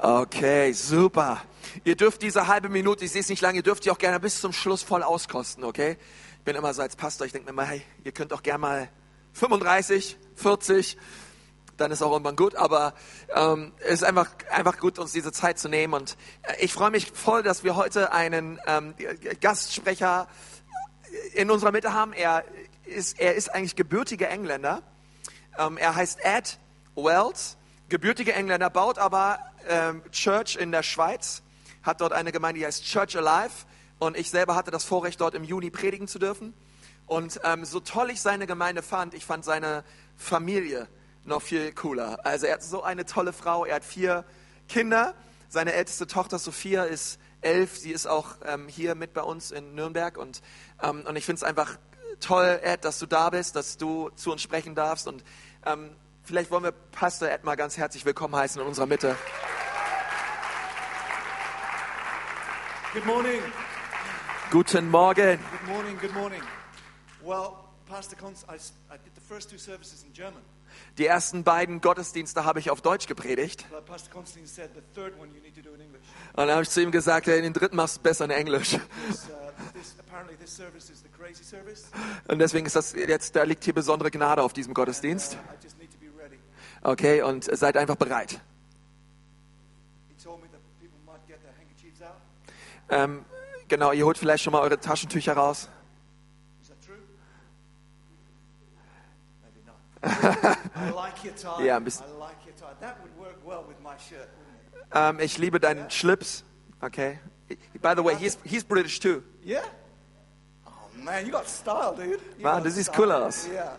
Okay, super. Ihr dürft diese halbe Minute, ich sehe es nicht lange, ihr dürft die auch gerne bis zum Schluss voll auskosten, okay? Ich bin immer so als Pastor, ich denke mir mal, hey, ihr könnt auch gerne mal 35, 40, dann ist auch irgendwann gut, aber ähm, es ist einfach, einfach gut, uns diese Zeit zu nehmen. Und äh, ich freue mich voll, dass wir heute einen ähm, Gastsprecher in unserer Mitte haben. Er ist, er ist eigentlich gebürtiger Engländer. Ähm, er heißt Ed Wells, gebürtiger Engländer, baut aber ähm, Church in der Schweiz, hat dort eine Gemeinde, die heißt Church Alive. Und ich selber hatte das Vorrecht, dort im Juni predigen zu dürfen. Und ähm, so toll ich seine Gemeinde fand, ich fand seine Familie noch viel cooler. Also er hat so eine tolle Frau, er hat vier Kinder. Seine älteste Tochter Sophia ist elf, sie ist auch ähm, hier mit bei uns in Nürnberg. Und, ähm, und ich finde es einfach toll, Ed, dass du da bist, dass du zu uns sprechen darfst. Und ähm, vielleicht wollen wir Pastor Ed mal ganz herzlich willkommen heißen in unserer Mitte. Good morning. Guten Morgen. Good morning. Good morning. Well, Pastor Cons, I, I did the first two services in German. Die ersten beiden Gottesdienste habe ich auf Deutsch gepredigt. Und dann habe ich zu ihm gesagt, hey, den dritten machst du besser in Englisch. Uh. Und deswegen ist das jetzt, da liegt hier besondere Gnade auf diesem Uh, Gottesdienst. Okay, und seid einfach bereit. Ähm, genau, ihr holt vielleicht schon mal eure Taschentücher raus. Is that true? Maybe not. I like your tie. Yeah, ein bisschen. I like your tie. That would work well with my shirt, wouldn't it? Ähm, ich liebe deinen Schlips. Okay. By the way, he's, he's British too. Yeah? Oh man, you got style, dude. You Man, sieht style. cool aus. Yeah.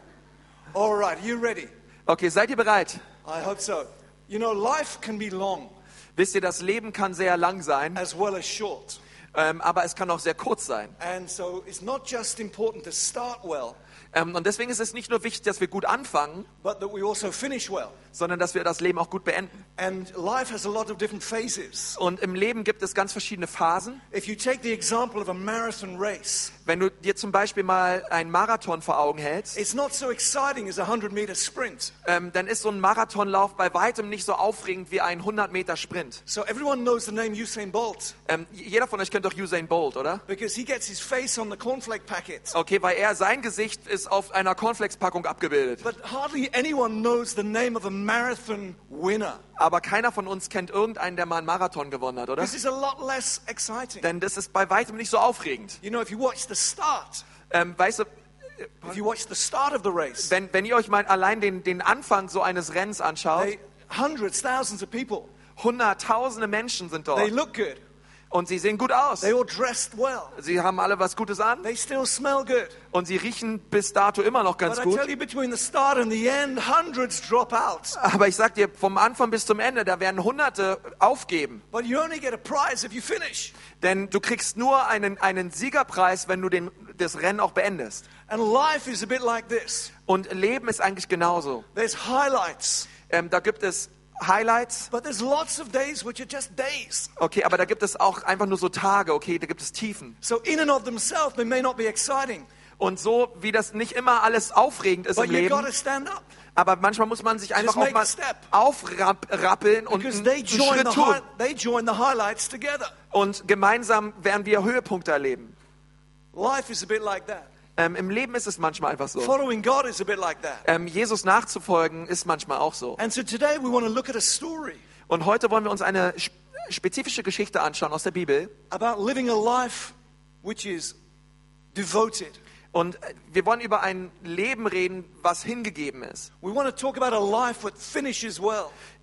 All right, you ready? Okay, seid ihr bereit? I hope so. You know, life can be long Wisst ihr, das Leben kann sehr lang sein, as well as short. ähm, aber es kann auch sehr kurz sein. And so it's not just important to start well, Ähm, und deswegen ist es nicht nur wichtig, dass wir gut anfangen, but that we also finish well. Sondern dass wir das Leben auch gut beenden. And life has a lot of different phases. Und im Leben gibt es ganz verschiedene Phasen. If you take the example of a marathon race, Wenn du dir zum Beispiel mal einen Marathon vor Augen hältst, it's not so exciting as a 100 meter sprint. ähm, dann ist so ein Marathonlauf bei weitem nicht so aufregend wie ein 100 Meter Sprint. So everyone knows the name Usain Bolt Ähm, jeder von euch kennt doch Usain Bolt, oder? Okay, weil er sein Gesicht ist auf einer Cornflakes-Packung abgebildet. But hardly anyone knows the name of a. Aber keiner von uns kennt irgendeinen, der mal einen Marathon gewonnen hat, oder? This is a lot less exciting. Denn das ist bei weitem nicht so aufregend. You know, if you watch the start, Ähm, weißt du, if you watch the start of the race, wenn, wenn ihr euch mal allein den, den Anfang so eines Rennens anschaut, they, hundreds, thousands of people, hunderttausende Menschen sind dort they look good. Und sie sehen gut aus. They all dressed well. Sie haben alle was Gutes an They still smell good. und sie riechen bis dato immer noch ganz But I gut. tell you, between the start and the end, hundreds drop out. Aber ich sag dir, vom Anfang bis zum Ende, da werden Hunderte aufgeben. But you only get a prize if you finish. Denn du kriegst nur einen, einen Siegerpreis, wenn du den, das Rennen auch beendest. And life is a bit like this. Und Leben ist eigentlich genauso. There's highlights, Ähm, da gibt es Highlights, but there's lots of days which are just days. okay, aber da gibt es auch einfach nur so Tage, okay, da gibt es Tiefen. So in and of themselves, they may not be exciting, Und so wie das nicht immer alles aufregend ist but im Leben, aber manchmal muss man sich einfach auch mal aufrappeln und einen, einen Schritt tun. Und gemeinsam werden wir Höhepunkte erleben. Life is a bit like that. Ähm, Im Leben ist es manchmal einfach so. Following God is a bit like that. Ähm, Jesus nachzufolgen ist manchmal auch so. And so today we want to look at a story Und heute wollen wir uns eine sp- spezifische Geschichte anschauen aus der Bibel. about living a life which is devoted. Und äh, wir wollen über ein Leben reden, was hingegeben ist. Well.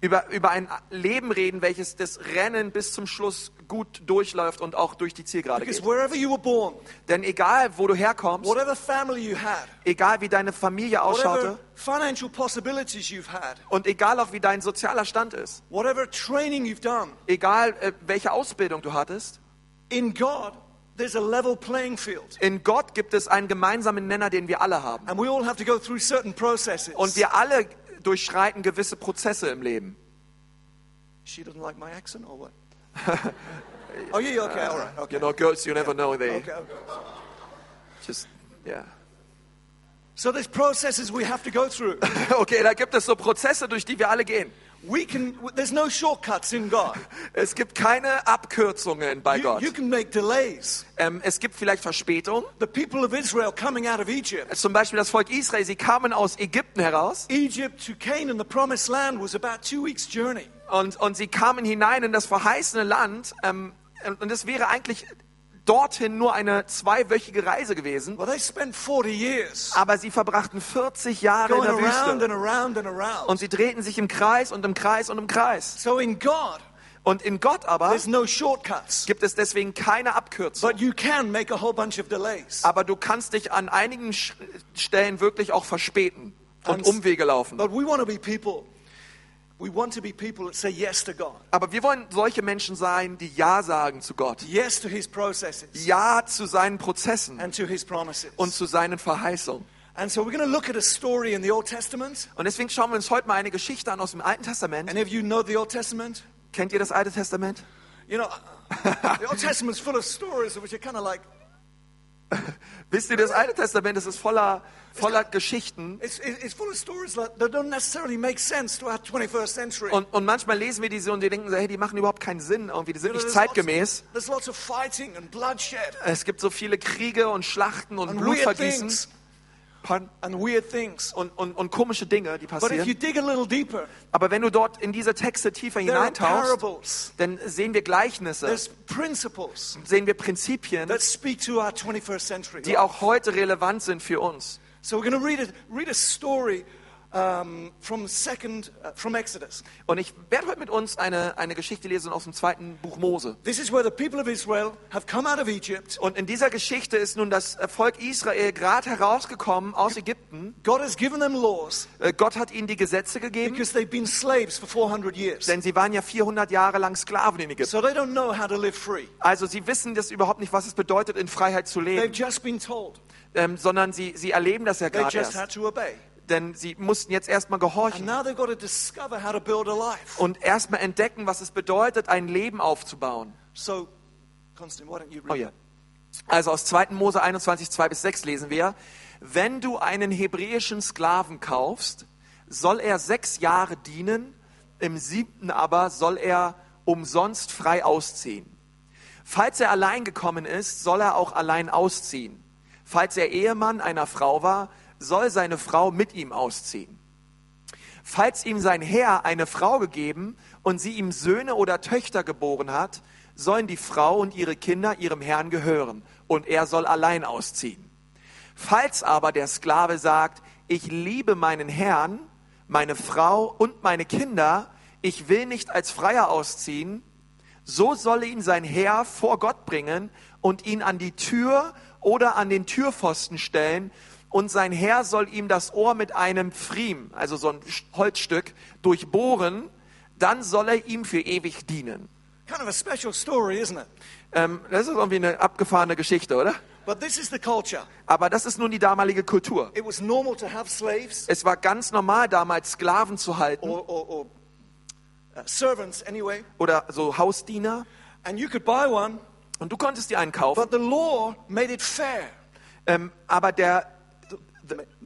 Über, über ein Leben reden, welches das Rennen bis zum Schluss gut durchläuft und auch durch die Zielgerade Because geht. wherever you were born, Denn egal, wo du herkommst, whatever family you had, egal wie deine Familie whatever ausschaute financial possibilities you've had, und egal auch wie dein sozialer Stand ist, whatever training you've done, egal äh, welche Ausbildung du hattest, in God, there's a level playing field. in Gott gibt es einen gemeinsamen Nenner, den wir alle haben. And we all have to go through certain processes. Und wir alle durchschreiten gewisse Prozesse im Leben. she doesn't like my accent or what? oh, yeah, yeah, okay, all right. Uh, okay. You know, girls, you never know they Okay, okay. just, yeah. So there's processes we have to go through. Okay, da gibt es so Prozesse, durch die wir alle gehen. We can, there's no shortcuts in God. Es gibt keine Abkürzungen bei You, Gott. you can make delays. Ähm, es gibt vielleicht Verspätungen. The people of Israel coming out of Egypt, Zum Beispiel das Volk Israel, sie kamen aus Ägypten heraus Egypt to Canaan, the promised land, was about two weeks' journey. und, und sie kamen hinein in das verheißene Land. Ähm, und es wäre eigentlich dorthin nur eine zweiwöchige Reise gewesen. Well, they spent 40 years Aber sie verbrachten 40 Jahre in der Wüste. Und sie drehten sich im Kreis und im Kreis und im Kreis. So in God, Und in Gott aber no gibt es deswegen keine Abkürzung. but you can make a whole bunch of delays. Aber du kannst dich an einigen Stellen wirklich auch verspäten und Umwege laufen. But we want to be people. Aber wir wollen solche Menschen sein, die Ja sagen zu Gott. yes to His processes, Ja zu seinen Prozessen and to His promises. und zu seinen Verheißungen. And so we're going to look at a story in the Old Testament. Und deswegen schauen wir uns heute mal eine Geschichte an aus dem Alten Testament. And if you know the Old Testament, Kennt ihr das Alte Testament? you know, the Old Testament's full of stories which are kind of like, Wisst ihr, das Alte Testament das ist voller, voller Geschichten. it's, it's it's full of stories that, that don't necessarily make sense to our 21st century. Und, und manchmal lesen wir diese und wir denken hey, die machen überhaupt keinen Sinn irgendwie, die sind nicht zeitgemäß. Es gibt so viele Kriege und Schlachten und Blutvergießen things. Pardon? And weird things. und, und, und komische Dinge, die But if you passieren. dig a little deeper, Aber wenn du dort in diese Texte tiefer hineintauchst, dann sehen wir Gleichnisse, sehen wir Prinzipien, that speak to our 21st century. die auch heute relevant sind für uns. So we're going to read a, read a story um, from second uh, from Exodus. Und ich werde heute mit uns eine, eine Geschichte lesen aus dem zweiten Buch Mose. This is where the people of Israel have come out of Egypt. Und in dieser Geschichte ist nun das Volk Israel gerade herausgekommen aus Ägypten. God has given them laws Äh, Gott hat ihnen die Gesetze gegeben, because they've been slaves for 400 years. denn sie waren ja 400 Jahre lang Sklaven in Ägypten. So they don't know how to live free. Also sie wissen das überhaupt nicht, was es bedeutet, in Freiheit zu They've leben, just been told. Ähm, sondern sie, sie erleben das ja gerade erst. Denn sie mussten jetzt erstmal gehorchen und erstmal entdecken, was es bedeutet, ein Leben aufzubauen. So, Konstantin, why don't you read Oh that? Also aus 2. Mose 21, 2 bis 6 lesen wir, wenn du einen hebräischen Sklaven kaufst, soll er sechs Jahre dienen, im siebten aber soll er umsonst frei ausziehen. Falls er allein gekommen ist, soll er auch allein ausziehen. Falls er Ehemann einer Frau war, soll seine Frau mit ihm ausziehen. Falls ihm sein Herr eine Frau gegeben und sie ihm Söhne oder Töchter geboren hat, sollen die Frau und ihre Kinder ihrem Herrn gehören und er soll allein ausziehen. Falls aber der Sklave sagt, ich liebe meinen Herrn, meine Frau und meine Kinder, ich will nicht als Freier ausziehen, so soll ihn sein Herr vor Gott bringen und ihn an die Tür oder an den Türpfosten stellen und sein Herr soll ihm das Ohr mit einem Pfriem, also so ein Holzstück, durchbohren, dann soll er ihm für ewig dienen. Kind of a special story, isn't it? Ähm, das ist irgendwie eine abgefahrene Geschichte, oder? But this is the culture. Aber das ist nun die damalige Kultur. It was normal to have slaves Es war ganz normal damals Sklaven zu halten or, or, or uh, servants anyway, oder so Hausdiener and you could buy one, und du konntest dir einen kaufen, but the law made it fair. ähm, aber der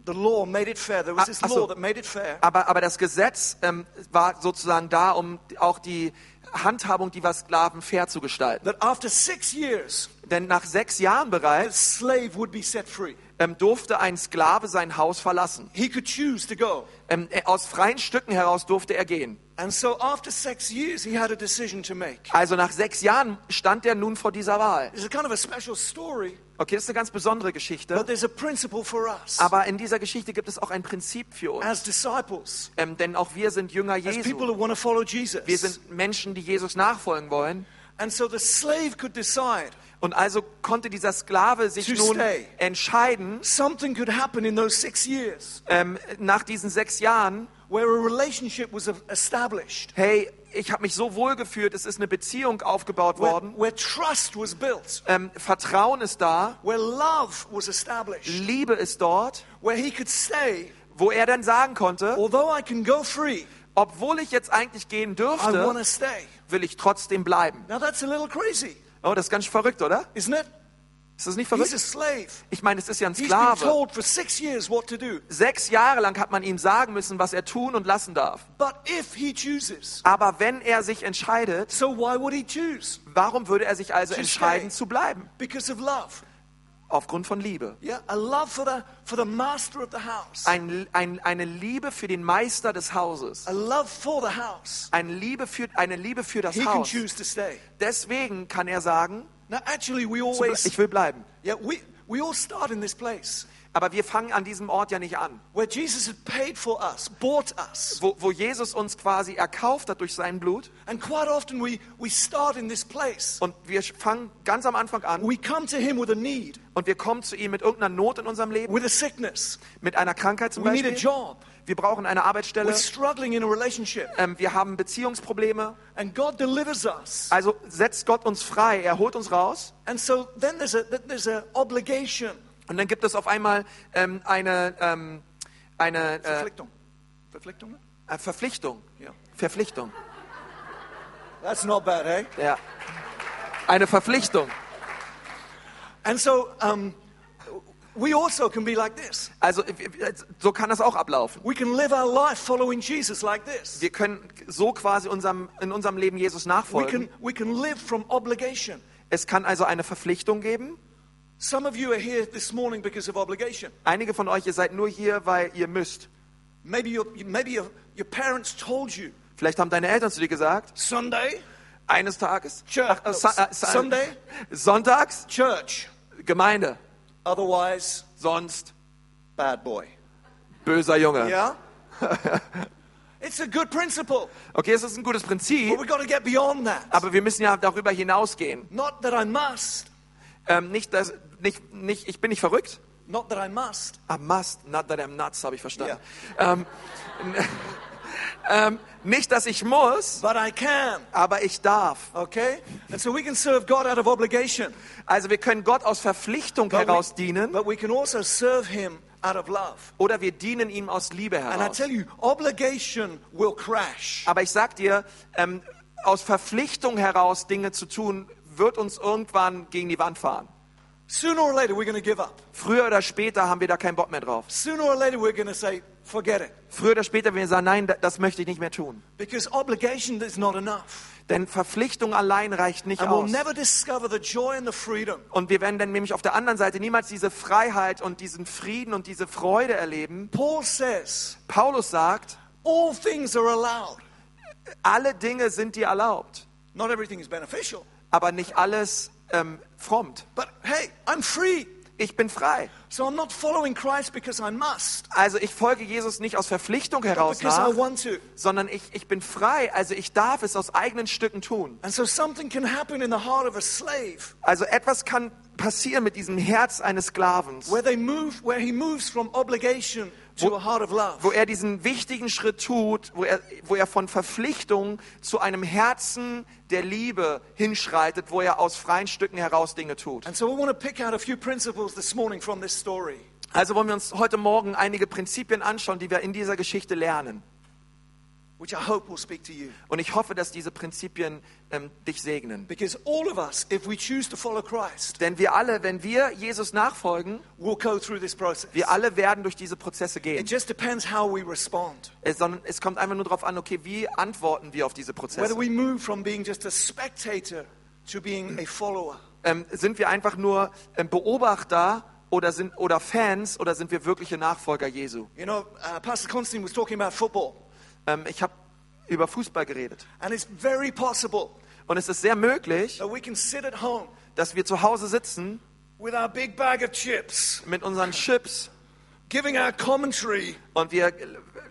The, law made it fair. There was Ah, this law that made it fair. aber, aber das Gesetz ähm, war sozusagen da, um auch die Handhabung dieser Sklaven fair zu gestalten. That after six years, Denn nach sechs Jahren bereits slave would be set free. ähm, durfte ein Sklave sein Haus verlassen. He could choose to go. Ähm, er- aus freien Stücken heraus durfte er gehen. And so after six years, he had a decision to make. Also nach sechs Jahren stand er nun vor dieser Wahl. It's a kind of a special story, Okay, das ist eine ganz besondere Geschichte. but there's a principle for us Aber in dieser Geschichte gibt es auch ein Prinzip für uns. as disciples, Ähm, denn auch wir sind Jünger Jesu. who want to follow Jesus. Wir sind Menschen, die Jesus nachfolgen wollen. And so the slave could decide Und also konnte dieser Sklave sich nun entscheiden, something could happen in those six years ähm, nach diesen sechs Jahren, where a relationship was established, hey, ich habe mich so wohl gefühlt, es ist eine Beziehung aufgebaut where, worden, where trust was built, ähm, Vertrauen ist da, where love was established, Liebe ist dort, where he could stay, wo er dann sagen konnte, although I can go free, obwohl ich jetzt eigentlich gehen dürfte, will ich trotzdem bleiben. Now that's a little crazy, Oh, das ist ganz verrückt, oder? isn't it? Ist das nicht verrückt? slave. Ich meine, es ist ja ein Sklave. Sechs Jahre lang hat man ihm sagen müssen, was er tun und lassen darf. But if he chooses, Aber wenn er sich entscheidet, so why would he choose? warum würde er sich also entscheiden zu bleiben? Aufgrund von Liebe. Ein, ein, eine Liebe für den Meister des Hauses. Eine Liebe für, eine Liebe für das Haus. Deswegen kann er sagen, Now, actually, we always ich will bleiben. yeah we we all start in this place Aber wir fangen an diesem Ort ja nicht an, where Jesus had paid for us, bought us, wo, wo Jesus uns quasi erkauft hat durch sein Blut. and quite often we we start in this place. Und wir fangen ganz am Anfang an We come to Him with a need, und wir kommen zu ihm mit irgendeiner Not in unserem Leben, with a sickness. mit einer Krankheit zum We need a Beispiel. job. Wir brauchen eine Arbeitsstelle. We're struggling in a relationship, Ähm, wir haben Beziehungsprobleme. and God delivers us. Also setzt Gott uns frei. Er holt uns raus. And so then there's a there's a obligation, Und dann gibt es auf einmal ähm, eine, ähm, eine äh, Verpflichtung, Verpflichtung. äh, Verpflichtung. Yeah, Verpflichtung. that's not bad, eh? Ja. Eine Verpflichtung. And so um, we also can be like this. Also äh, so kann das auch ablaufen. We can live our life following Jesus like this. Wir können so quasi unserem, in unserem Leben Jesus We nachfolgen. can we can live from obligation. Es kann also eine Verpflichtung geben. Some of you are here this morning because of obligation. Einige von euch, ihr seid nur hier, weil ihr müsst. Maybe your maybe your, your parents told you Vielleicht haben deine Eltern zu dir gesagt, Sunday eines Tages, Church. ach, äh, äh, Sunday? sonntags, church, Gemeinde, otherwise sonst bad boy. böser Junge. Yeah? it's a good principle, Okay, es ist ein gutes but Prinzip, we've got to get beyond that. aber wir müssen ja darüber hinausgehen. Not that I must, Ähm, nicht, dass, nicht, nicht, ich bin nicht verrückt. not that I must. I must, not that I'm nuts, habe ich verstanden. Ähm, ähm, nicht, dass ich muss, But I can. aber ich darf. Okay? And so we can serve God out of obligation. Also wir können Gott aus Verpflichtung But heraus we, dienen but we can also serve Him out of love. oder wir dienen ihm aus Liebe And I heraus. tell you, obligation will crash. Aber ich sag dir, ähm, aus Verpflichtung heraus Dinge zu tun, wird uns irgendwann gegen die Wand fahren. Sooner or later, we're going to give up. Früher oder später haben wir da keinen Bock mehr drauf. Sooner or later, we're going to say, forget it. Früher oder später werden wir sagen, nein, da- das möchte ich nicht mehr tun. Because obligation is not enough. Denn Verpflichtung allein reicht nicht And we'll aus. never discover the joy and the freedom Und wir werden dann nämlich auf der anderen Seite niemals diese Freiheit und diesen Frieden und diese Freude erleben. Paul says, Paulus sagt, all things are allowed. alle Dinge sind dir erlaubt, Not everything is beneficial. aber nicht alles ähm, frommt. But hey, I'm free. Ich bin frei. So I'm not following Christ because I must, Also ich folge Jesus nicht aus Verpflichtung heraus nach, sondern ich, ich bin frei. Also ich darf es aus eigenen Stücken tun. And so something can happen in the heart of a slave Also etwas kann passieren mit diesem Herz eines Sklavens, where they move, where he moves from obligation to a heart of love. wo er diesen wichtigen Schritt tut, wo er, wo er von Verpflichtung zu einem Herzen der Liebe hinschreitet, wo er aus freien Stücken heraus Dinge tut. And so we want to pick out a few principles this morning from this story. Also wollen wir uns heute Morgen einige Prinzipien anschauen, die wir in dieser Geschichte lernen. which I hope will speak to you. Und ich hoffe, dass diese Prinzipien ähm, dich segnen. Because all of us, if we choose to follow Christ, Denn wir alle, wenn wir Jesus nachfolgen, will go through this process. wir alle werden durch diese Prozesse gehen. It just depends how we respond. Es, sondern es kommt einfach nur darauf an, okay, wie antworten wir auf diese Whether Prozesse? we move from being just a spectator to being a follower. Ähm, sind wir einfach nur ähm, Beobachter oder, sind, oder Fans oder sind wir wirkliche Nachfolger Jesu? You know, uh, Pastor Constantine was talking about football, Ähm, ich habe über Fußball geredet. and it's very possible Und es ist sehr möglich, that we can sit at home dass wir zu Hause sitzen with our big bag of chips, mit unseren Chips giving our commentary. und wir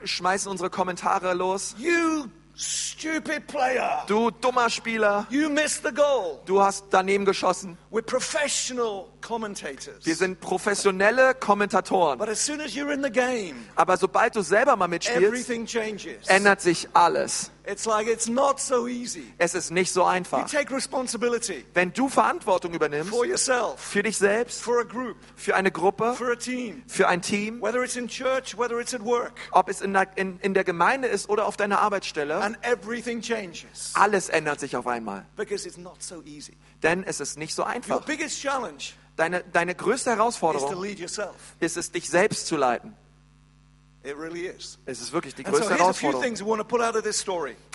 schmeißen unsere Kommentare los. You stupid player. Du dummer Spieler, You missed the goal. du hast daneben geschossen. We're professional commentators. Wir sind professionelle Kommentatoren. But as soon as you're in the game, Aber sobald du selber mal mitspielst, everything changes. ändert sich alles. It's like it's not so easy. Es ist nicht so You einfach. take responsibility Wenn du Verantwortung übernimmst for yourself, für dich selbst, for a group, für eine Gruppe, for a team, für ein Team, whether it's in church, whether it's at work, ob es in der, in, in der Gemeinde ist oder auf deiner Arbeitsstelle, and everything changes alles ändert sich auf einmal. because it's not so easy. Denn es ist nicht so Your einfach. biggest challenge Deine, deine größte is to Herausforderung lead yourself. ist es, dich selbst zu leiten. It really is. Es ist wirklich die so größte few Herausforderung.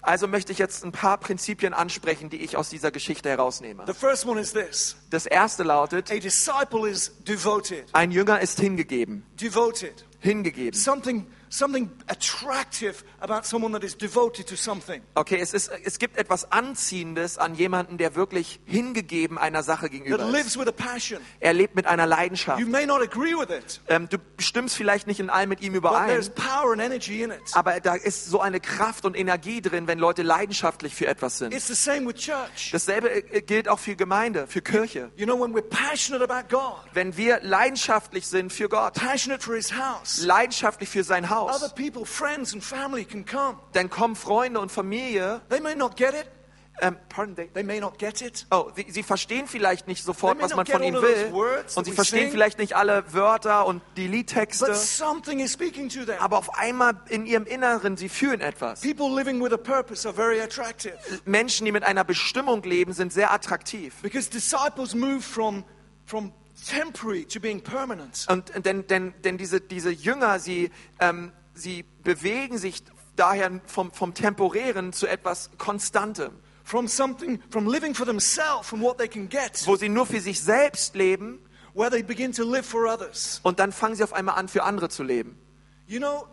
Also möchte ich jetzt ein paar Prinzipien ansprechen, die ich aus dieser Geschichte herausnehme. The first one is this Das erste lautet, a disciple is devoted. ein Jünger ist hingegeben. Devoted. Hingegeben. Something, something attractive about someone that is devoted to something. Okay, es, ist, es gibt etwas Anziehendes an jemanden, der wirklich hingegeben einer Sache That gegenüber ist. lives with a passion. Er lebt mit einer Leidenschaft. You may not agree with it, Ähm, du stimmst vielleicht nicht in allem mit ihm but überein, there's power and energy in it. aber da ist so eine Kraft und Energie drin, wenn Leute leidenschaftlich für etwas sind. It's the same with church. Dasselbe äh, gilt auch für Gemeinde, für Kirche. You know, when we're passionate about God, Wenn wir leidenschaftlich sind für Gott, passionate for His house, leidenschaftlich für sein other Haus, people, friends, and family can come. dann kommen Freunde und Familie. They may not get it. Ähm, pardon, they, They may not get it. oh, sie, sie verstehen vielleicht nicht sofort, was man von ihnen will. words Und sie verstehen sing. vielleicht nicht alle Wörter und die But Liedtexte. something is speaking to them. Aber auf einmal in ihrem Inneren, sie fühlen etwas. Menschen, die mit einer Bestimmung leben, sind sehr attraktiv. because disciples move from, from temporary to being permanent. Und denn, denn, denn diese, diese Jünger, sie, ähm, sie bewegen sich daher vom, vom Temporären zu etwas Konstantem, From something, from living for themselves and what they can get, wo sie nur für sich selbst leben where they begin to live for others. und dann fangen sie auf einmal an, für andere zu leben. You know,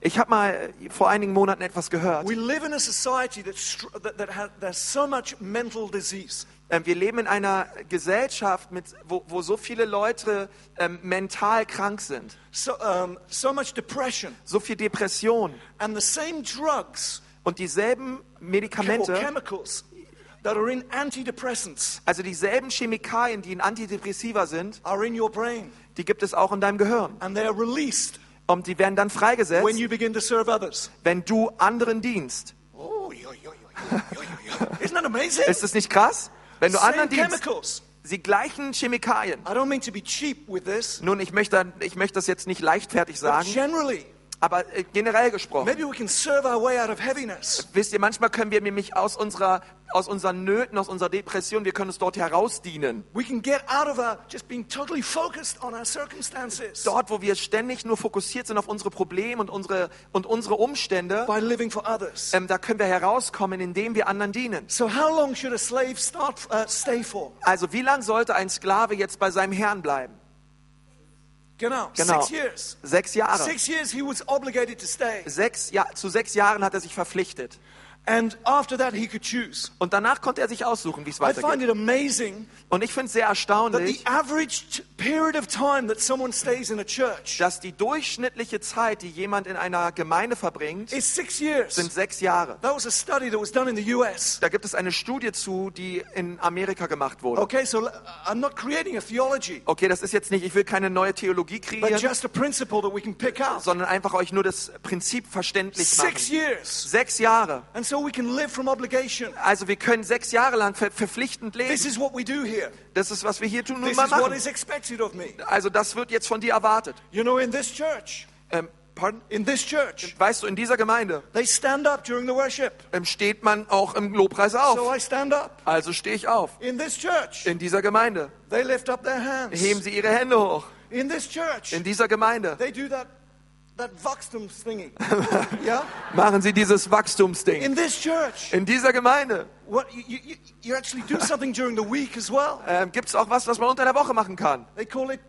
Ich habe mal vor einigen Monaten etwas gehört. We live in a society that, str- that, that has, there's so much mental disease. Ähm, wir leben in einer Gesellschaft, mit, wo, wo so viele Leute ähm, mental krank sind, So, um, so much depression. so viel Depression And the same drugs und dieselben Medikamente, that are in antidepressants also dieselben Chemikalien, die in Antidepressiva sind, are in your brain. die gibt es auch in deinem Gehirn. And they are released Und die werden dann when freigesetzt, you begin to serve others. wenn du anderen dienst. Oh, yo, yo, yo. Isn't that amazing? Ist das nicht krass? Wenn du Same anderen dienst, chemicals. die gleichen Chemikalien. I don't mean to be cheap with this, Nun, ich möchte, ich möchte das jetzt nicht leichtfertig but sagen, generally, aber äh, generell gesprochen. maybe we can serve our way out of heaviness. Wisst ihr, manchmal können wir nämlich aus, unserer, aus unseren Nöten, aus unserer Depression, wir können uns dort herausdienen. We can get out of our just being totally focused on our circumstances Dort, wo wir ständig nur fokussiert sind auf unsere Probleme und unsere, und unsere Umstände, by living for others. ähm, da können wir herauskommen, indem wir anderen dienen. So, how long should a slave start, uh, stay for? Also wie lange sollte ein Sklave jetzt bei seinem Herrn bleiben? Genau, Genau. six years. Sechs Jahre. Six years he was obligated to stay. Sechs, ja, zu sechs Jahren hat er sich verpflichtet. And after that, he could choose. Und danach konnte er sich aussuchen, wie es I find weitergeht. it amazing Und ich finde es sehr that erstaunlich, the average t- period of time that someone stays in a church dass die durchschnittliche Zeit, die jemand in einer Gemeinde verbringt, is six years. sind sechs Jahre. That was a study that was done in the US. Da gibt es eine Studie zu, die in Amerika gemacht wurde. Okay, so l- I'm not creating a theology, Okay, das ist jetzt nicht, ich will keine neue Theologie but kreieren, just a principle that we can pick out. sondern einfach euch nur das Prinzip verständlich Six machen. years. Sechs Jahre. And so we can live from obligation. Also wir können sechs Jahre lang ver verpflichtend This leben. is what we do here. Das ist, was wir hier tun nun This mal is what machen. is expected of me. Also das wird jetzt von dir erwartet. You know, in this church, Ähm, pardon? in this church, Weißt du, in dieser Gemeinde they stand up during the worship. ähm, steht man auch im Lobpreis So auf. I stand up. Also stehe ich auf. In this church, In dieser Gemeinde they lift up their hands. heben sie ihre Hände hoch. In this church, In dieser Gemeinde they do that. yeah? machen sie dieses Wachstumsding. In this church, In dieser Gemeinde what you, you, you actually do something during the week as well. ähm, gibt es auch was, was man unter der Woche machen kann. They call it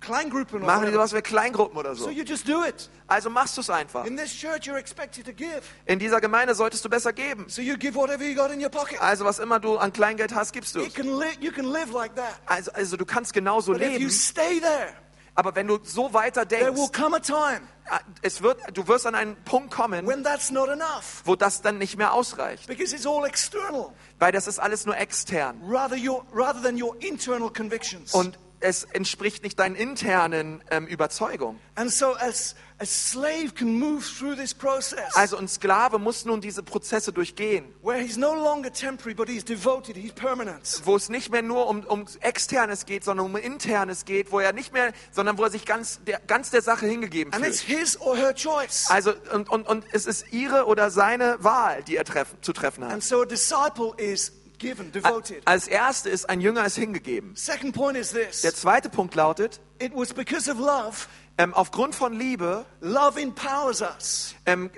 Kleingruppen Machen die whatever. sowas wie Kleingruppen oder So so. you just do it. Also machst du es einfach. In this church, you're expected to give. In dieser Gemeinde solltest du besser geben. So you give whatever you got in your pocket. Also was immer du an Kleingeld hast, gibst du. It can li- you can live like that. Also, also du kannst genauso But if you leben, stay there, aber wenn du so weiter denkst, time ah, es wird, du wirst an einen Punkt kommen, when that's not enough. wo das dann nicht mehr ausreicht. Because it's all external Weil das ist alles nur extern. rather, your, rather than your internal convictions. Und es entspricht nicht deinen internen ähm, Überzeugungen. And so as a slave can move through this process Also ein Sklave muss nun diese Prozesse durchgehen, where he's no longer temporary, but he's devoted, he's permanent. wo es nicht mehr nur um, um Externes geht, sondern um Internes geht, wo er nicht mehr, sondern wo er sich ganz der, ganz der Sache hingegeben And it's fühlt. his or her choice. Also und, und, und es ist ihre oder seine Wahl, die er treffen, zu treffen hat. And so a disciple is given, devoted. Als erste ist ein Jünger ist hingegeben. Second point is Der this zweite Punkt lautet, it was because of love, ähm, aufgrund von Liebe love empowers us. ähm,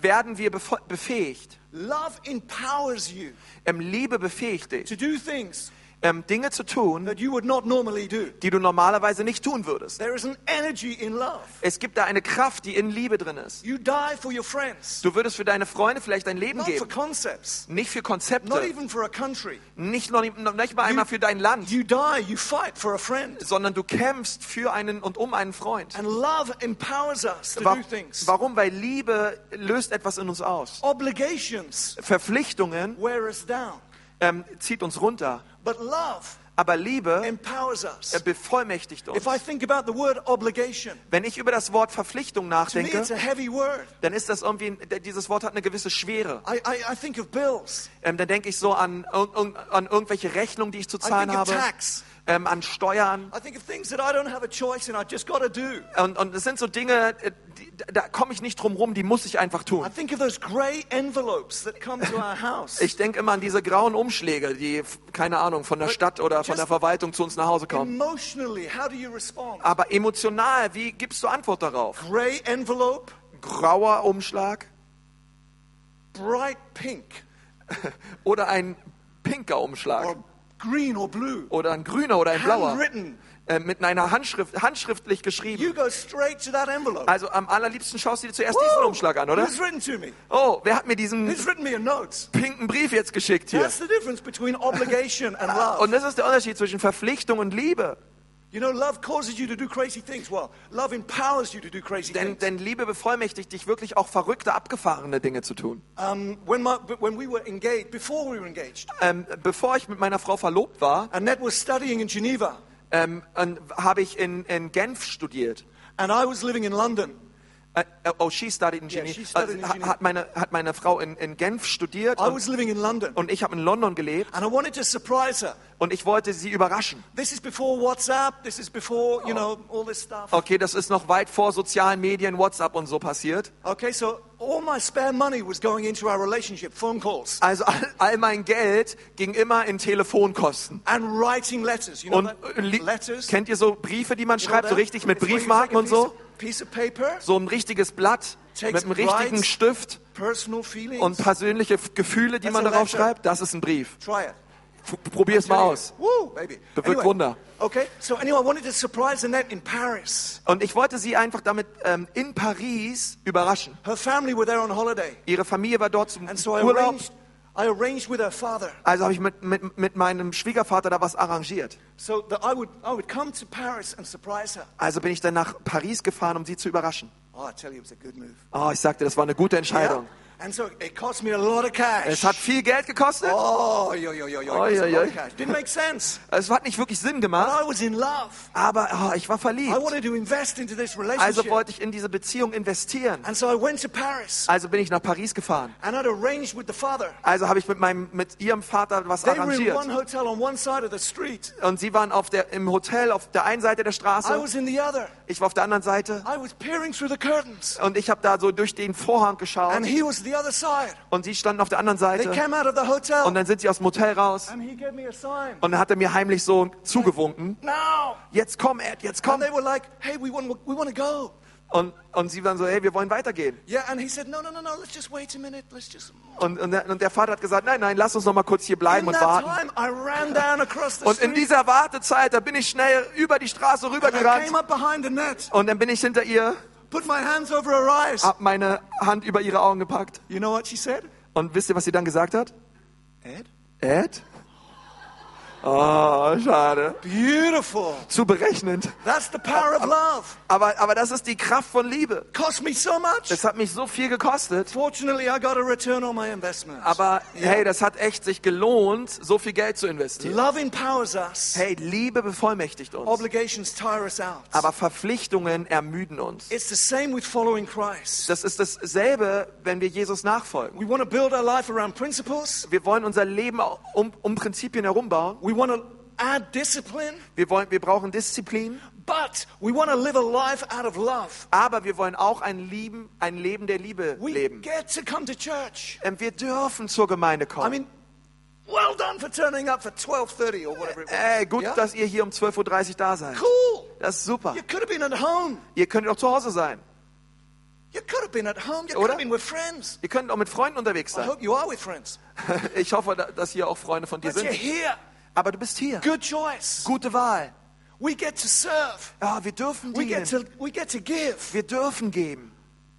werden wir befähigt. Love empowers you Ähm, Liebe befähigt dich, to do things ähm, Dinge zu tun, die du normalerweise nicht tun würdest. There is an energy in love. Es gibt da eine Kraft, die in Liebe drin ist. You die for your friends, Du würdest für deine Freunde vielleicht dein Leben geben. Nicht für Konzepte, even for a country. nicht, noch, nicht mal einmal für dein Land, You die, you fight for a friend. sondern du kämpfst für einen und um einen Freund. And love empowers us to Wa- do things. Warum? Weil Liebe löst etwas in uns aus. Obligations Verpflichtungen wear us down, ähm, zieht uns runter. But love Aber Liebe empowers us. bevollmächtigt uns. If I think about the word obligation, Wenn ich über das Wort Verpflichtung nachdenke, it's a heavy word. dann ist das irgendwie, dieses Wort hat eine gewisse Schwere. I, I, I think of bills. Ähm, dann denke ich so an, an irgendwelche Rechnungen, die ich zu I zahlen think of habe. Ähm, an Steuern. I think of things that I don't have a choice in. I just got to do. Und, und es sind so Dinge, äh, die, da komme ich nicht drum rum, die muss ich einfach I tun. think of those grey envelopes that come to our house. Ich denke immer an diese grauen Umschläge, die, keine Ahnung, von der Stadt oder von der Verwaltung zu uns nach Hause kommen. Emotionally, how do you respond? Aber emotional, wie gibst du Antwort darauf? Grauer Umschlag bright pink, oder ein pinker Umschlag green or blue, oder ein grüner oder ein blauer handwritten. äh, mit einer Handschrift, handschriftlich You geschrieben. go straight to that envelope. Also am allerliebsten schaust du dir zuerst diesen Woo! Umschlag an, oder? Who's written to me? Oh, wer hat mir diesen Who's written me a note? pinken Brief jetzt geschickt hier? That's the difference between obligation and love. Und das ist der Unterschied zwischen Verpflichtung und Liebe. You know, love causes you to do crazy things. Well, love empowers you to do crazy Denn, things. denn Liebe bevollmächtigt dich wirklich auch verrückte, abgefahrene Dinge zu tun. Um, when, my, when we were engaged, before we were engaged, Ähm, bevor ich mit meiner Frau verlobt war, Annette was studying in Geneva, ähm, habe ich in, in Genf studiert. and I was living in London. Äh, äh, oh, she studied in Yeah, Geneva. she studied in ha- Geneva. hat, meine, hat meine Frau in, in Genf studiert I und, was living in London, und ich habe in London gelebt and I wanted to surprise her. Und ich wollte sie überraschen. This is before WhatsApp. This is before, you know, all this stuff. Okay, das ist noch weit vor sozialen Medien, WhatsApp und so passiert. Okay, so all my spare money was going into our relationship, phone calls, Also all, all mein Geld ging immer in Telefonkosten. and writing letters. You know Und that? äh, letters. kennt ihr so Briefe, die man You schreibt, so richtig mit Briefmarken und so? Piece of, paper, So ein richtiges Blatt mit einem richtigen. Stift personal feelings. und persönliche Gefühle, die That's man darauf letter. schreibt. Das ist ein Brief. Try it. Probier es mal aus. Woo. Bewirkt Wunder. Okay, so anyway, I wanted to surprise Annette in Paris. Und ich wollte sie einfach damit ähm, in Paris überraschen. Her family were there on holiday. Ihre Familie war dort zum And so I Urlaub. arranged, I arranged with her father Also habe ich mit, mit, mit meinem Schwiegervater da was arrangiert. so that I would, I would come to Paris and surprise her. Also bin ich dann nach Paris gefahren, um sie zu überraschen. Oh, I tell you, it was a good move. Oh, ich sagte, das war eine gute Entscheidung. And so it cost me a lot of cash. Es hat viel Geld gekostet. oh, yo, yo, yo, yo. Didn't make sense. Es hat nicht wirklich Sinn But gemacht, I was in love. aber oh, ich war I verliebt. wanted to invest into this Also relationship. wollte ich in diese Beziehung investieren. And so I went to Paris Also bin ich nach Paris gefahren. and I'd arranged with the father. Also habe ich mit meinem mit ihrem Vater was They were in arrangiert. one hotel on one side of the street. Und sie waren auf der im Hotel auf der einen Seite der I Straße. was in the other. Ich war auf der anderen Seite I was peering through the curtains. und ich habe da so durch den Vorhang geschaut And he was the other side. und sie standen auf der anderen Seite und dann sind sie aus dem Hotel raus und dann hat er mir heimlich so zugewunken. Now. Jetzt komm, Ed, jetzt komm. Und, und sie waren so, hey, wir wollen weitergehen. Yeah, and he said, no, no, no, no, let's just wait a minute. Let's just. Und, und, der, und der Vater hat gesagt, nein, nein, lass uns noch mal kurz hier bleiben In und warten. time, I ran down across the Und in dieser Wartezeit, da bin ich schnell über die Straße rübergerannt und dann bin ich hinter ihr, put my hands over her eyes. hab meine Hand über ihre Augen gepackt. You know what she said? Und wisst ihr, was sie dann gesagt hat? Ed? Ed? Oh, schade. Beautiful. Zu berechnend. That's the power of love. Aber, aber das ist die Kraft von Liebe. Cost me so much. Es hat mich so viel gekostet. Fortunately, I got a return on my investment. Aber hey, das hat echt sich gelohnt, so viel Geld zu investieren. Love empowers us. Hey, Liebe bevollmächtigt uns. Obligations tire us out. Aber Verpflichtungen ermüden uns. It's the same with following Christ. Das ist dasselbe, wenn wir Jesus nachfolgen. We want to build our life around principles. Wir wollen unser Leben um, um Prinzipien herumbauen. We want to add discipline, Wir, wollen, wir brauchen Disziplin. but we want to live a life out of love. Aber wir wollen auch ein Leben, ein Leben der Liebe We leben. get to come to church. Ähm, Wir dürfen zur Gemeinde I kommen. mean, Well done for turning up for 12:30 or whatever it was. Ey, gut, Yeah? dass ihr hier um 12.30 Uhr da seid. Cool. Das ist super. You could have been at home. Ihr könnt auch zu Hause sein. You could have been at home. You could have been with friends. Ihr könnt auch mit Freunden unterwegs I sein. hope you are with friends. Ich hoffe, da- dass hier auch Freunde von dir But you're sind. here. Aber du bist hier. Good choice. Gute Wahl. We get to serve. Ja, wir dürfen We get dienen. to we get to give. Wir dürfen geben.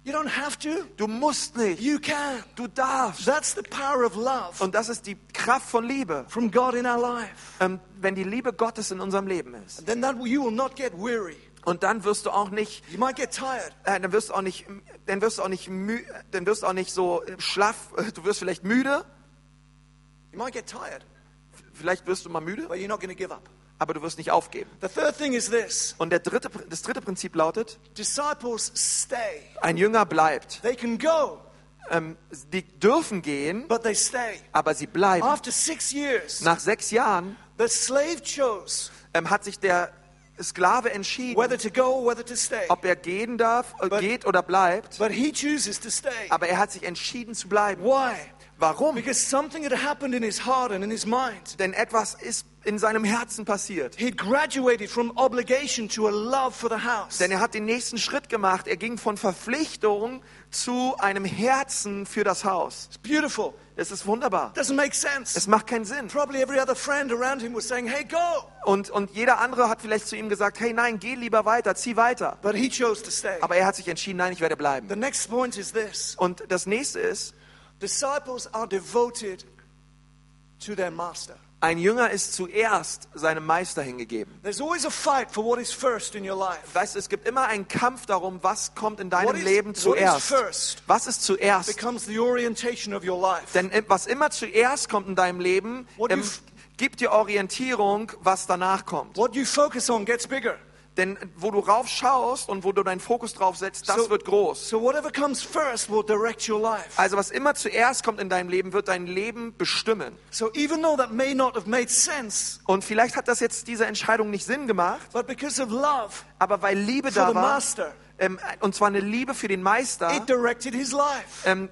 You don't have to. Du musst nicht. You can. Du darfst. That's the power of love Und das ist die Kraft von Liebe. from God in our life. Ähm, wenn die Liebe Gottes in unserem Leben ist. Then that you will not get weary. Und dann wirst du auch nicht, You might get tired. äh, dann wirst du auch nicht, dann wirst du auch nicht, mü, dann wirst du auch nicht so schlaff. äh, Du wirst vielleicht müde. You might get tired, Vielleicht wirst du mal müde, but you're not going to give up. aber du wirst nicht aufgeben. The third thing is this Und der dritte, das dritte Prinzip lautet, disciples stay. ein Jünger bleibt. They can go, Ähm, die dürfen gehen, but they stay. aber sie bleiben. After six years, Nach sechs Jahren the slave chose ähm, hat sich der Sklave entschieden, whether to go or whether to stay. ob er gehen darf, äh, But- geht oder bleibt. But he chooses to stay. Aber er hat sich entschieden zu bleiben. Why? Warum? Because something had happened in his heart and in his mind. Denn etwas ist in seinem Herzen passiert. He'd graduated from obligation to a love for the house. Denn er hat den nächsten Schritt gemacht. Er ging von Verpflichtung zu einem Herzen für das Haus. It's beautiful. Es ist wunderbar. Doesn't make Es sense. macht keinen Sinn. Probably every other friend around him was saying, hey, go. Und, und jeder andere hat vielleicht zu ihm gesagt, hey nein, geh lieber weiter, zieh weiter. But he chose to stay. Aber er hat sich entschieden, nein, ich werde bleiben. The next point is this Und das nächste ist, disciples are devoted to their master. ein Jünger ist zuerst seinem Meister hingegeben. There's always a fight for what is first in your life. Weißt du, es gibt immer einen Kampf darum, was kommt in deinem is- Leben zuerst. first? Was ist zuerst? Becomes the orientation of your life. Denn was immer zuerst kommt in deinem Leben, gibt dir Orientierung, was danach kommt. What you focus on gets bigger. Denn wo du rauf schaust und wo du deinen Fokus drauf setzt, das So- wird groß. So whatever comes first will direct your life. Also was immer zuerst kommt in deinem Leben, wird dein Leben bestimmen. So even though that may not have made sense, Und vielleicht hat das jetzt diese Entscheidung nicht Sinn gemacht, love aber weil Liebe da war, master, ähm, und zwar eine Liebe für den Meister, it directed his life. ähm,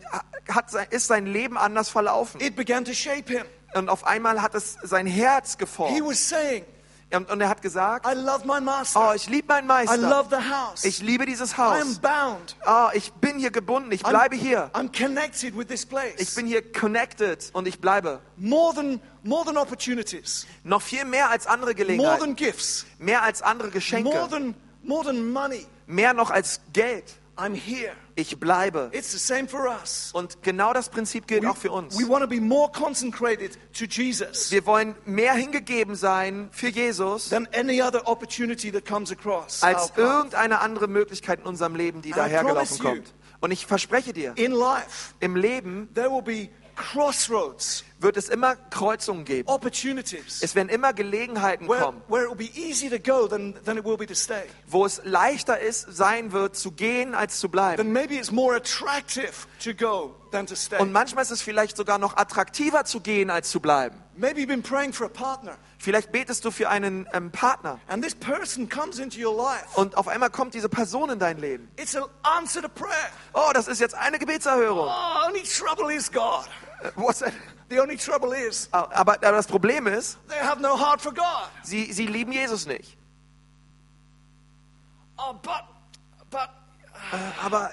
hat, ist sein Leben anders verlaufen. It began to shape him. Und auf einmal hat es sein Herz He geformt. was saying, Und, und er hat gesagt, I love my master. oh, ich liebe meinen I Meister. love the house. Ich liebe dieses I Haus. am bound. Oh, ich bin hier gebunden, ich I'm- bleibe hier. I'm connected with this place. Ich bin hier connected und ich bleibe. more than more than opportunities, Noch viel mehr als andere more Gelegenheiten. than gifts, Mehr als andere more Geschenke. than more than money. Mehr noch als Geld. I'm here. Ich bleibe. It's the same for us. Und genau das Prinzip gilt auch für uns. We want to be more consecrated to Jesus Wir wollen mehr hingegeben sein für Jesus than any other opportunity that comes across. als irgendeine andere Möglichkeit in unserem Leben, die dahergelaufen kommt. Und ich verspreche dir, In life, im Leben there will be crossroads, wird es immer Kreuzungen geben. opportunities, Es werden immer Gelegenheiten where, kommen, where it will be easy to go than, than it will be to stay. wo es leichter ist, sein wird, zu gehen, als zu bleiben. Then maybe it's more attractive to go than to stay. Und manchmal ist es vielleicht sogar noch attraktiver zu gehen, als zu bleiben. Maybe you've been praying for a partner, Vielleicht betest du für einen ähm, Partner and this person comes into your life. und auf einmal kommt diese Person in dein Leben. It's an answer to prayer. Oh, das ist jetzt eine Gebetserhörung. Oh, only trouble is God. Äh, what's that? The only trouble is Aber, aber das Problem ist, they have no heart for God. sie, sie lieben Jesus nicht. Oh, but, but Äh, aber,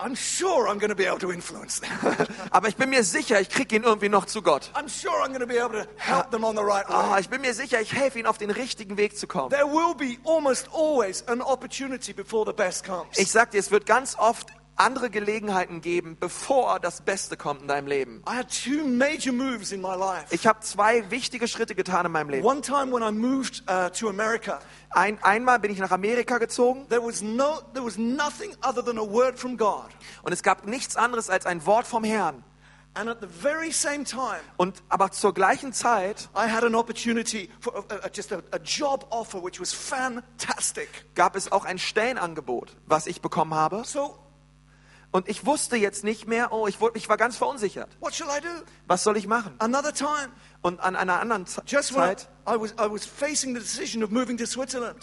I'm sure I'm going to be able to influence them. aber ich bin mir sicher, ich kriege ihn irgendwie noch zu Gott. I'm sure I'm going to be able to help them on the right way. Oh, ich bin mir sicher, ich helfe ihnen auf den richtigen Weg zu kommen. There will be almost always an opportunity before the best comes. Ich sag dir, es wird ganz oft andere Gelegenheiten geben, bevor das Beste kommt in deinem Leben. I had two major moves in my life. Ich habe zwei wichtige Schritte getan in meinem Leben. One time when I moved uh, to America, Ein, einmal bin ich nach Amerika gezogen there was no, there was nothing other than a word from God. und es gab nichts anderes als ein Wort vom Herrn. And at the very same time, Und aber zur gleichen Zeit I had an opportunity for uh, uh, just a, a job offer, which was fantastic. gab es auch ein Stellenangebot, was ich bekommen habe. So, Und ich wusste jetzt nicht mehr, oh, ich, wurde- ich war ganz verunsichert. what shall I do? Was soll ich machen? Und an einer anderen Zeit, I was, I was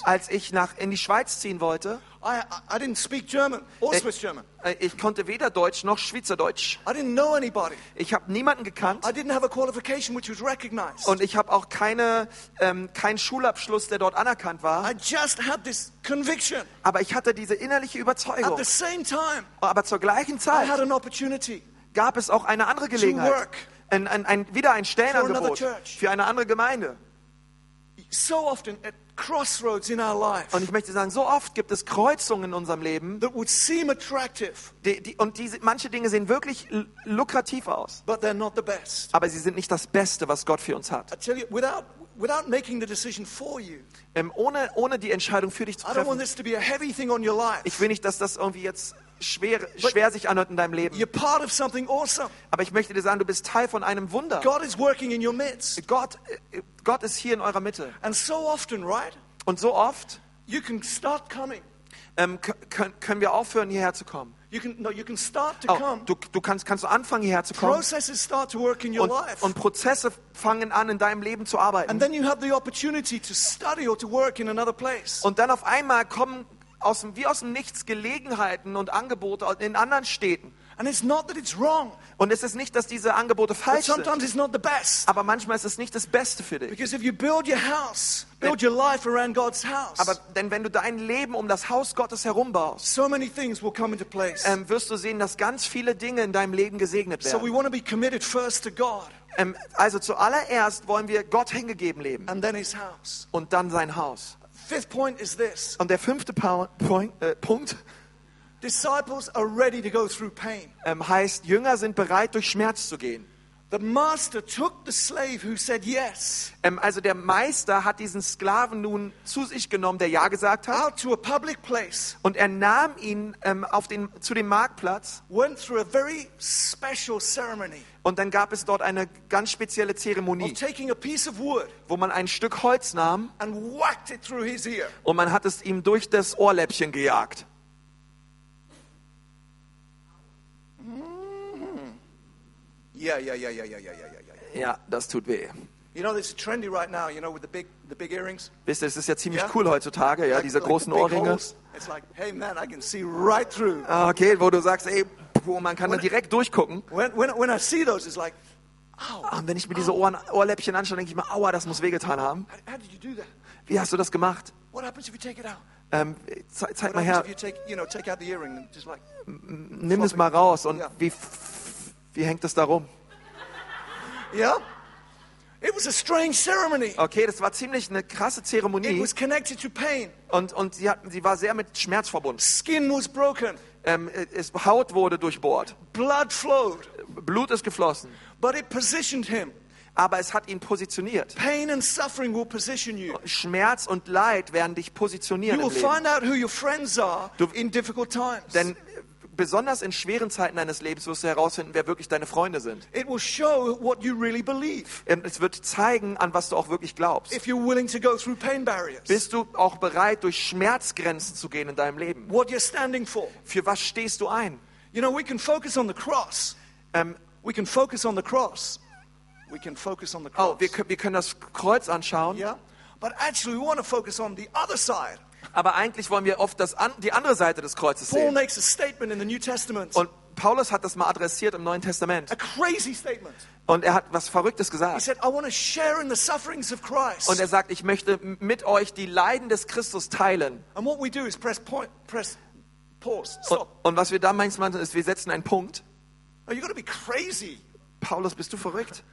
als ich nach, in die Schweiz ziehen wollte, I, ich, äh, äh, ich, konnte weder Deutsch noch Schweizerdeutsch. Ich habe niemanden gekannt. Und ich habe auch keine, ähm, keinen Schulabschluss, der dort anerkannt war. Aber ich hatte diese innerliche Überzeugung. Time, Aber zur gleichen Zeit gab es auch eine andere Gelegenheit ein, ein, ein, wieder ein Stellenangebot For another church. für eine andere Gemeinde. So often at crossroads in our life Und ich möchte sagen, so oft gibt es Kreuzungen in unserem Leben. that would seem attractive, Die, die, und diese, manche Dinge sehen wirklich lukrativ aus. but they're not the best. Aber sie sind nicht das Beste, was Gott für uns hat. I tell you, without, without making the decision for you, Ähm, ohne, ohne die Entscheidung für dich zu I don't want treffen. this to be a heavy thing on your life. Ich will nicht, dass das irgendwie jetzt schwer, schwer sich anhört in deinem Leben. You're part of something awesome. Aber ich möchte dir sagen, du bist Teil von einem Wunder. God is working in your midst. Gott, äh, Gott ist hier in eurer Mitte. And so often, right, Und so oft you can start coming. ähm, können, können wir aufhören, hierher zu kommen. You can, no, you can start to Oh, come. du, du kannst, kannst du anfangen, hierher zu kommen. Processes start to work in your Und, life. und Prozesse fangen an, in deinem Leben zu arbeiten. And then you have the opportunity to study or to work in another place. Und dann auf einmal kommen aus dem, wie aus dem Nichts Gelegenheiten und Angebote in anderen Städten. And it's not that it's wrong, Und es ist nicht, dass diese Angebote falsch sind, it's not the best. aber manchmal ist es nicht das Beste für dich. Because if you build your house, build your life around God's house, Aber denn wenn du dein Leben um das Haus Gottes herum baust, so many things will come into place. ähm, wirst du sehen, dass ganz viele Dinge in deinem Leben gesegnet So we werden. want to be committed first to God Ähm, also zuallererst wollen wir Gott hingegeben leben and then His house. und dann sein Haus. Fifth point is this Und der fünfte Pa- Point, äh, Punkt disciples are ready to go through pain. ähm, heißt, Jünger sind bereit, durch Schmerz zu gehen. The master took the slave who said yes Ähm, also der Meister hat diesen Sklaven nun zu sich genommen, der Ja gesagt hat. out to a public place, Und er nahm ihn ähm, auf den, zu dem Marktplatz. went through a very special ceremony Und dann gab es dort eine ganz spezielle of Zeremonie, taking a piece of wood wo man ein Stück Holz nahm and whacked it through his ear. und man hat es ihm durch das Ohrläppchen gejagt. Yeah, yeah, yeah, yeah, yeah, yeah, yeah, yeah. Ja, das tut weh. You know, it's trendy right now, you know, with the big, the big earrings. Wisst ihr, es ist ja ziemlich Yeah. cool heutzutage, ja, Like- diese like großen Ohrringe. holes. It's like, hey man, I can see right through. Ah, okay, wo du sagst, ey, boah, man kann da direkt durchgucken. When, when, when I see those, it's like, Ah, Und wenn ich mir diese Ohren, Ohrläppchen anschaue, denke ich mir, aua, das muss wehgetan haben. how, how did you do that? Wie hast du das gemacht? What happens if you take it out? Ähm, ze zeig What mal her, take, you know, take out the earring just like, nimm es mal raus. Und Ja. wie f- wie hängt es da rum? yeah? It was a strange ceremony. Okay, das war ziemlich eine krasse It Zeremonie was connected to pain. und, und sie, hatten, sie war sehr mit Schmerz verbunden. Skin was broken. Ähm, es, Haut wurde durchbohrt, Blood flowed. Blut ist geflossen, But it positioned him. aber es hat ihn positioniert. Pain and suffering will position you. Schmerz und Leid werden dich You positionieren will im Leben. find out who your friends are Du- in difficult times. Denn besonders in schweren Zeiten deines Lebens wirst du herausfinden, wer wirklich deine Freunde sind. It will show what you really believe Ähm, Es wird zeigen, an was du auch wirklich glaubst. if you're willing to go through pain barriers. Bist du auch bereit, durch Schmerzgrenzen zu gehen in deinem Leben? What you're standing for. Für was stehst du ein? You know, we can focus on the cross. Ähm, We can focus on the cross. We can focus on the cross. oh, wir, können- wir können das Kreuz anschauen, yeah? But actually, we want to focus on the other side. Aber eigentlich wollen wir oft das an, die andere Seite des Kreuzes Paul sehen. makes a statement in the New Testament. Und Paulus hat das mal adressiert im Neuen Testament. A crazy statement. Und er hat was Verrücktes He gesagt. said, I want to share in the sufferings of Christ. Und er sagt, ich möchte mit euch die Leiden des Christus teilen. And what we do is press point, press pause, Und, stop. und was wir da manchmal machen, ist, wir setzen einen Punkt. Oh, you've got to be crazy Paulus, bist du verrückt?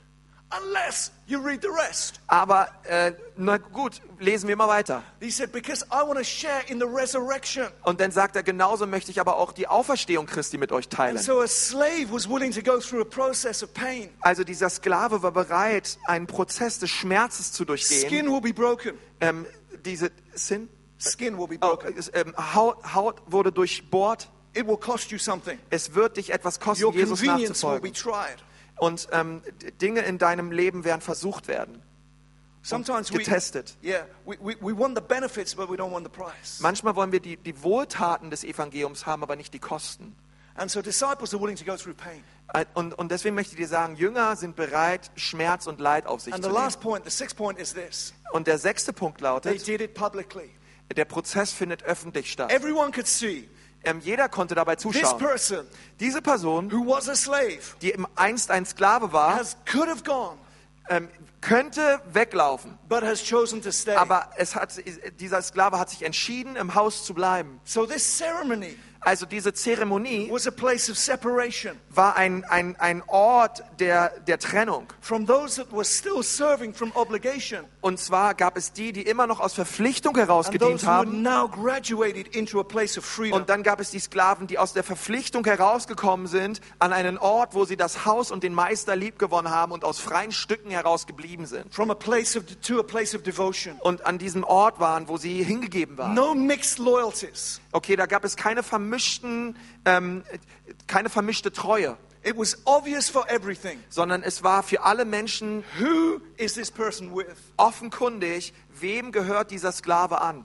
Unless you read the rest. Aber äh, na gut, lesen wir mal weiter. He said, because I want to share in the resurrection. Und dann sagt er, genauso möchte ich aber auch die Auferstehung Christi mit euch teilen. So a slave was willing to go through a process of pain. Also dieser Sklave war bereit, einen Prozess des Schmerzes zu durchgehen. Skin will be broken. Ähm, diese Sin, Skin will be oh, broken. es, ähm, Haut, Haut wurde durchbohrt. It will cost you something. Es wird dich etwas kosten, Your Jesus convenience will be nachzufolgen. tried. Und ähm, Dinge in deinem Leben werden versucht werden. Sometimes we, getestet. yeah, we, we, we want the benefits, but we don't want the price. Manchmal wollen wir die, die Wohltaten des Evangeliums haben, aber nicht die Kosten. And so disciples are willing to go through pain. Äh, Und, und deswegen möchte ich dir sagen, Jünger sind bereit, Schmerz und Leid auf sich And zu the nehmen. last point, the sixth point is this Und der sechste Punkt they lautet, did it publicly. der Prozess findet öffentlich statt. Everyone could see Ähm, jeder konnte dabei this zuschauen. person Diese Person, who was a slave die einst ein Sklave war, has could have gone, ähm, könnte weglaufen. but has chosen to stay. Aber hat, dieser Sklave hat sich entschieden, im Haus zu bleiben. So this ceremony Also diese Zeremonie was a place of separation war ein, ein, ein Ort der, der Trennung. from those that were still serving from obligation Und zwar gab es die, die immer noch aus Verpflichtung who had haben. now graduated into a place of freedom. Und dann gab es die Sklaven, die aus der Verpflichtung herausgekommen sind an einen Ort, wo sie das Haus und den Meister liebgewonnen haben und aus freien Stücken heraus geblieben sind. From a place of to a place of devotion. Und an diesem Ort waren, wo sie hingegeben waren. No mixed loyalties. Okay, da gab es keine vermischten, ähm, keine vermischte Treue, It was obvious for everything. sondern es war für alle Menschen Who is this person with? offenkundig, wem gehört dieser Sklave an.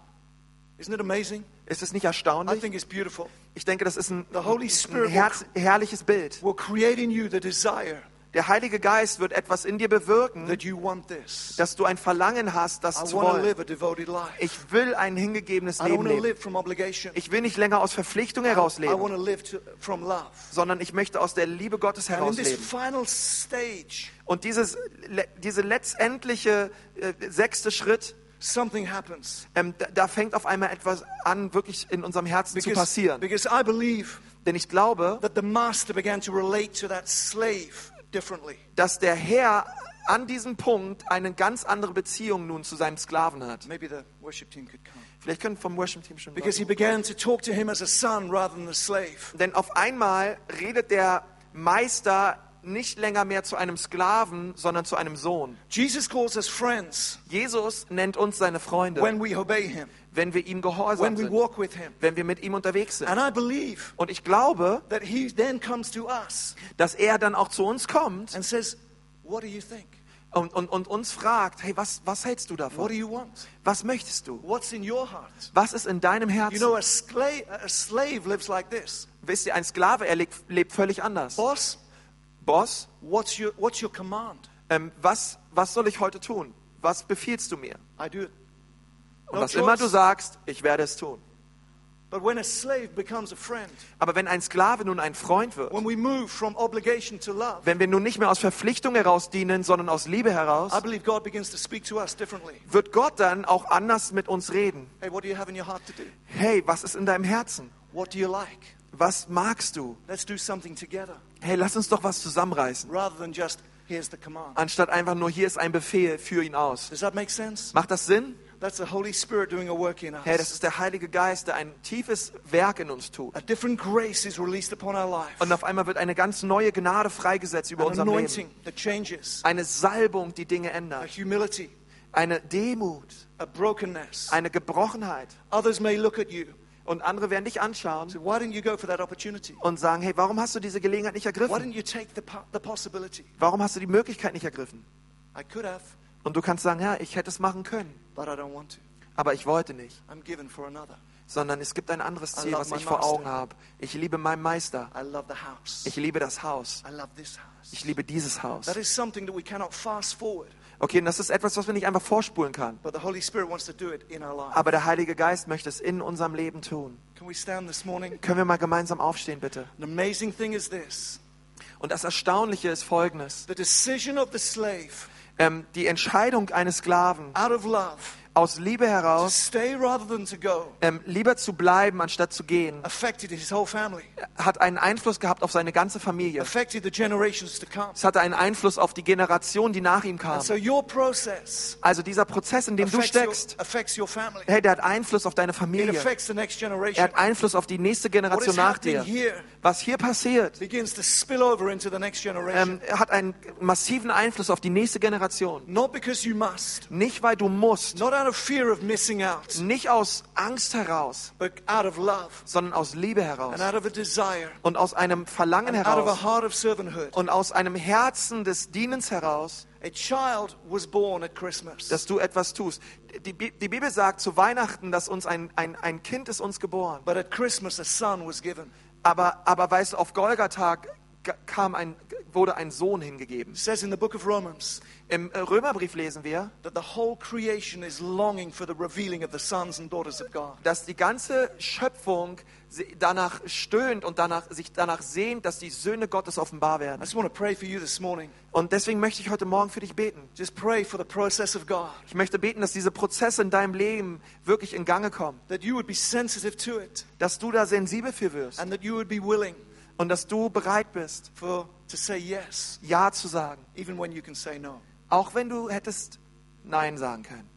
Isn't it amazing? Ist es nicht I erstaunlich? think it's beautiful. Ich denke, das ist ein, The Holy ein herz, herrliches Bild. Will create in you the desire Der Heilige Geist wird etwas in dir bewirken, dass du ein Verlangen hast, das zu wollen. Ich will ein hingegebenes Leben leben. Ich will nicht länger aus Verpflichtung heraus leben, sondern ich möchte aus der Liebe Gottes heraus leben. Und dieses, diese letztendliche äh, sechste Schritt, something happens. ähm, da, da fängt auf einmal etwas an, wirklich in unserem Herzen zu Because, passieren. because I believe Denn ich glaube, that the master began to relate to that slave. Dass der Herr an diesem Punkt eine ganz andere Beziehung nun zu seinem Sklaven hat. Worship team. Vielleicht können vom Worship-Team schon Because he began to talk to him as a son rather than a slave. Denn auf einmal redet der Meister nicht länger mehr zu einem Sklaven, sondern zu einem Sohn. Jesus calls us friends Jesus nennt uns seine Freunde, when we obey him, wenn wir ihm gehorsam when we sind, wenn wir mit ihm unterwegs sind. And I believe Und ich glaube, that he then comes to us dass er dann auch zu uns kommt and says, What do you think? und, und, und uns fragt, hey, was, was hältst du What do davon? you want? Was möchtest du? What's in your heart? Was ist in deinem You Herzen? know, a, skla- a slave lives like this Wisst ihr, ein Sklave, er lebt, lebt völlig anders. Boss, Boss, what's your, what's your command? ähm, was, was soll ich heute tun? Was befiehlst du mir? I do it. Und was immer du sagst, ich werde es tun. But when a slave becomes a friend, Aber wenn ein Sklave nun ein Freund wird, when we move from obligation to love, wenn wir nun nicht mehr aus Verpflichtung heraus dienen, sondern aus Liebe heraus, I believe God begins to speak to us differently. wird Gott dann auch anders mit uns reden. Hey, what do you have in your heart to do? Hey, was ist in deinem Herzen? What do you like? Was magst du? Let's do something together Hey, lass uns doch was zusammenreißen. rather than just here's the command. Anstatt einfach nur, hier ist ein Befehl, führ ihn aus. Does that make sense? Macht das Sinn? That's the Holy Spirit doing a work in Hey, das us. ist der Heilige Geist, der ein tiefes Werk in uns tut. A different grace is released upon our life. Und auf einmal wird eine ganz neue Gnade freigesetzt über An unserem Leben. that changes. Eine Salbung, die Dinge A ändert. humility, Eine Demut, a brokenness. eine Gebrochenheit. Others may look at you Und andere werden dich anschauen So und sagen, hey, warum hast du diese Gelegenheit nicht ergriffen? the? Warum hast du die Möglichkeit nicht ergriffen? Have, Und du kannst sagen, ja, ich hätte es machen können, but I don't want to. aber ich wollte nicht. Sondern es gibt ein anderes Ziel, was ich vor. Augen habe. Ich liebe meinen Meister. Ich liebe das Haus. I love this house. Ich liebe dieses Haus. Okay, und das ist etwas, was man nicht einfach vorspulen kann. Aber der Heilige Geist möchte es in unserem Leben tun. Können wir mal gemeinsam aufstehen, bitte? An amazing thing is this Und das Erstaunliche ist Folgendes. the decision of the slave Ähm, die Entscheidung eines Sklaven, out of love aus Liebe to heraus, stay rather than to go ähm, lieber zu bleiben, anstatt zu gehen, hat einen Einfluss gehabt auf seine ganze Familie. Es hatte einen Einfluss auf die Generation, die nach ihm kam. And so your process Also dieser Prozess, in dem du steckst, hey, der hat Einfluss auf deine Familie. Er hat Einfluss auf die nächste Generation nach dir. here Was hier passiert, begins to spill over into the next generation. ähm, hat einen massiven Einfluss auf die nächste Generation. Not because you must, Nicht, weil du musst, not out of fear of missing out, nicht aus Angst heraus, but out of love sondern aus Liebe heraus and out of a desire und aus einem Verlangen and out of heraus a heart of servanthood. und aus einem Herzen des Dienens heraus, A child was born at Christmas. dass du etwas tust. Die, die Bibel sagt zu Weihnachten, dass uns ein, ein, ein Kind ist uns geboren. But at Christmas, a son was given. Aber, aber weißt du, auf Golgatha kam ein, wurde ein Sohn hingegeben. It says in the book of Romans Im äh, Römerbrief lesen wir, that the whole creation is longing for the revealing of the sons and daughters of God. dass die ganze Schöpfung danach stöhnt und danach, sich danach sehnt, dass die Söhne Gottes offenbar I werden. just want to pray for you this morning. Und deswegen möchte ich heute Morgen für dich beten. Just pray for the process of God, Ich möchte beten, dass diese Prozesse in deinem Leben wirklich in Gange kommen. that you would be sensitive to it, Dass du da sensibel für wirst. and that you would be willing Und dass du bereit bist, for to say yes, Ja zu sagen. even when you can say no. Auch wenn du hättest Nein sagen können.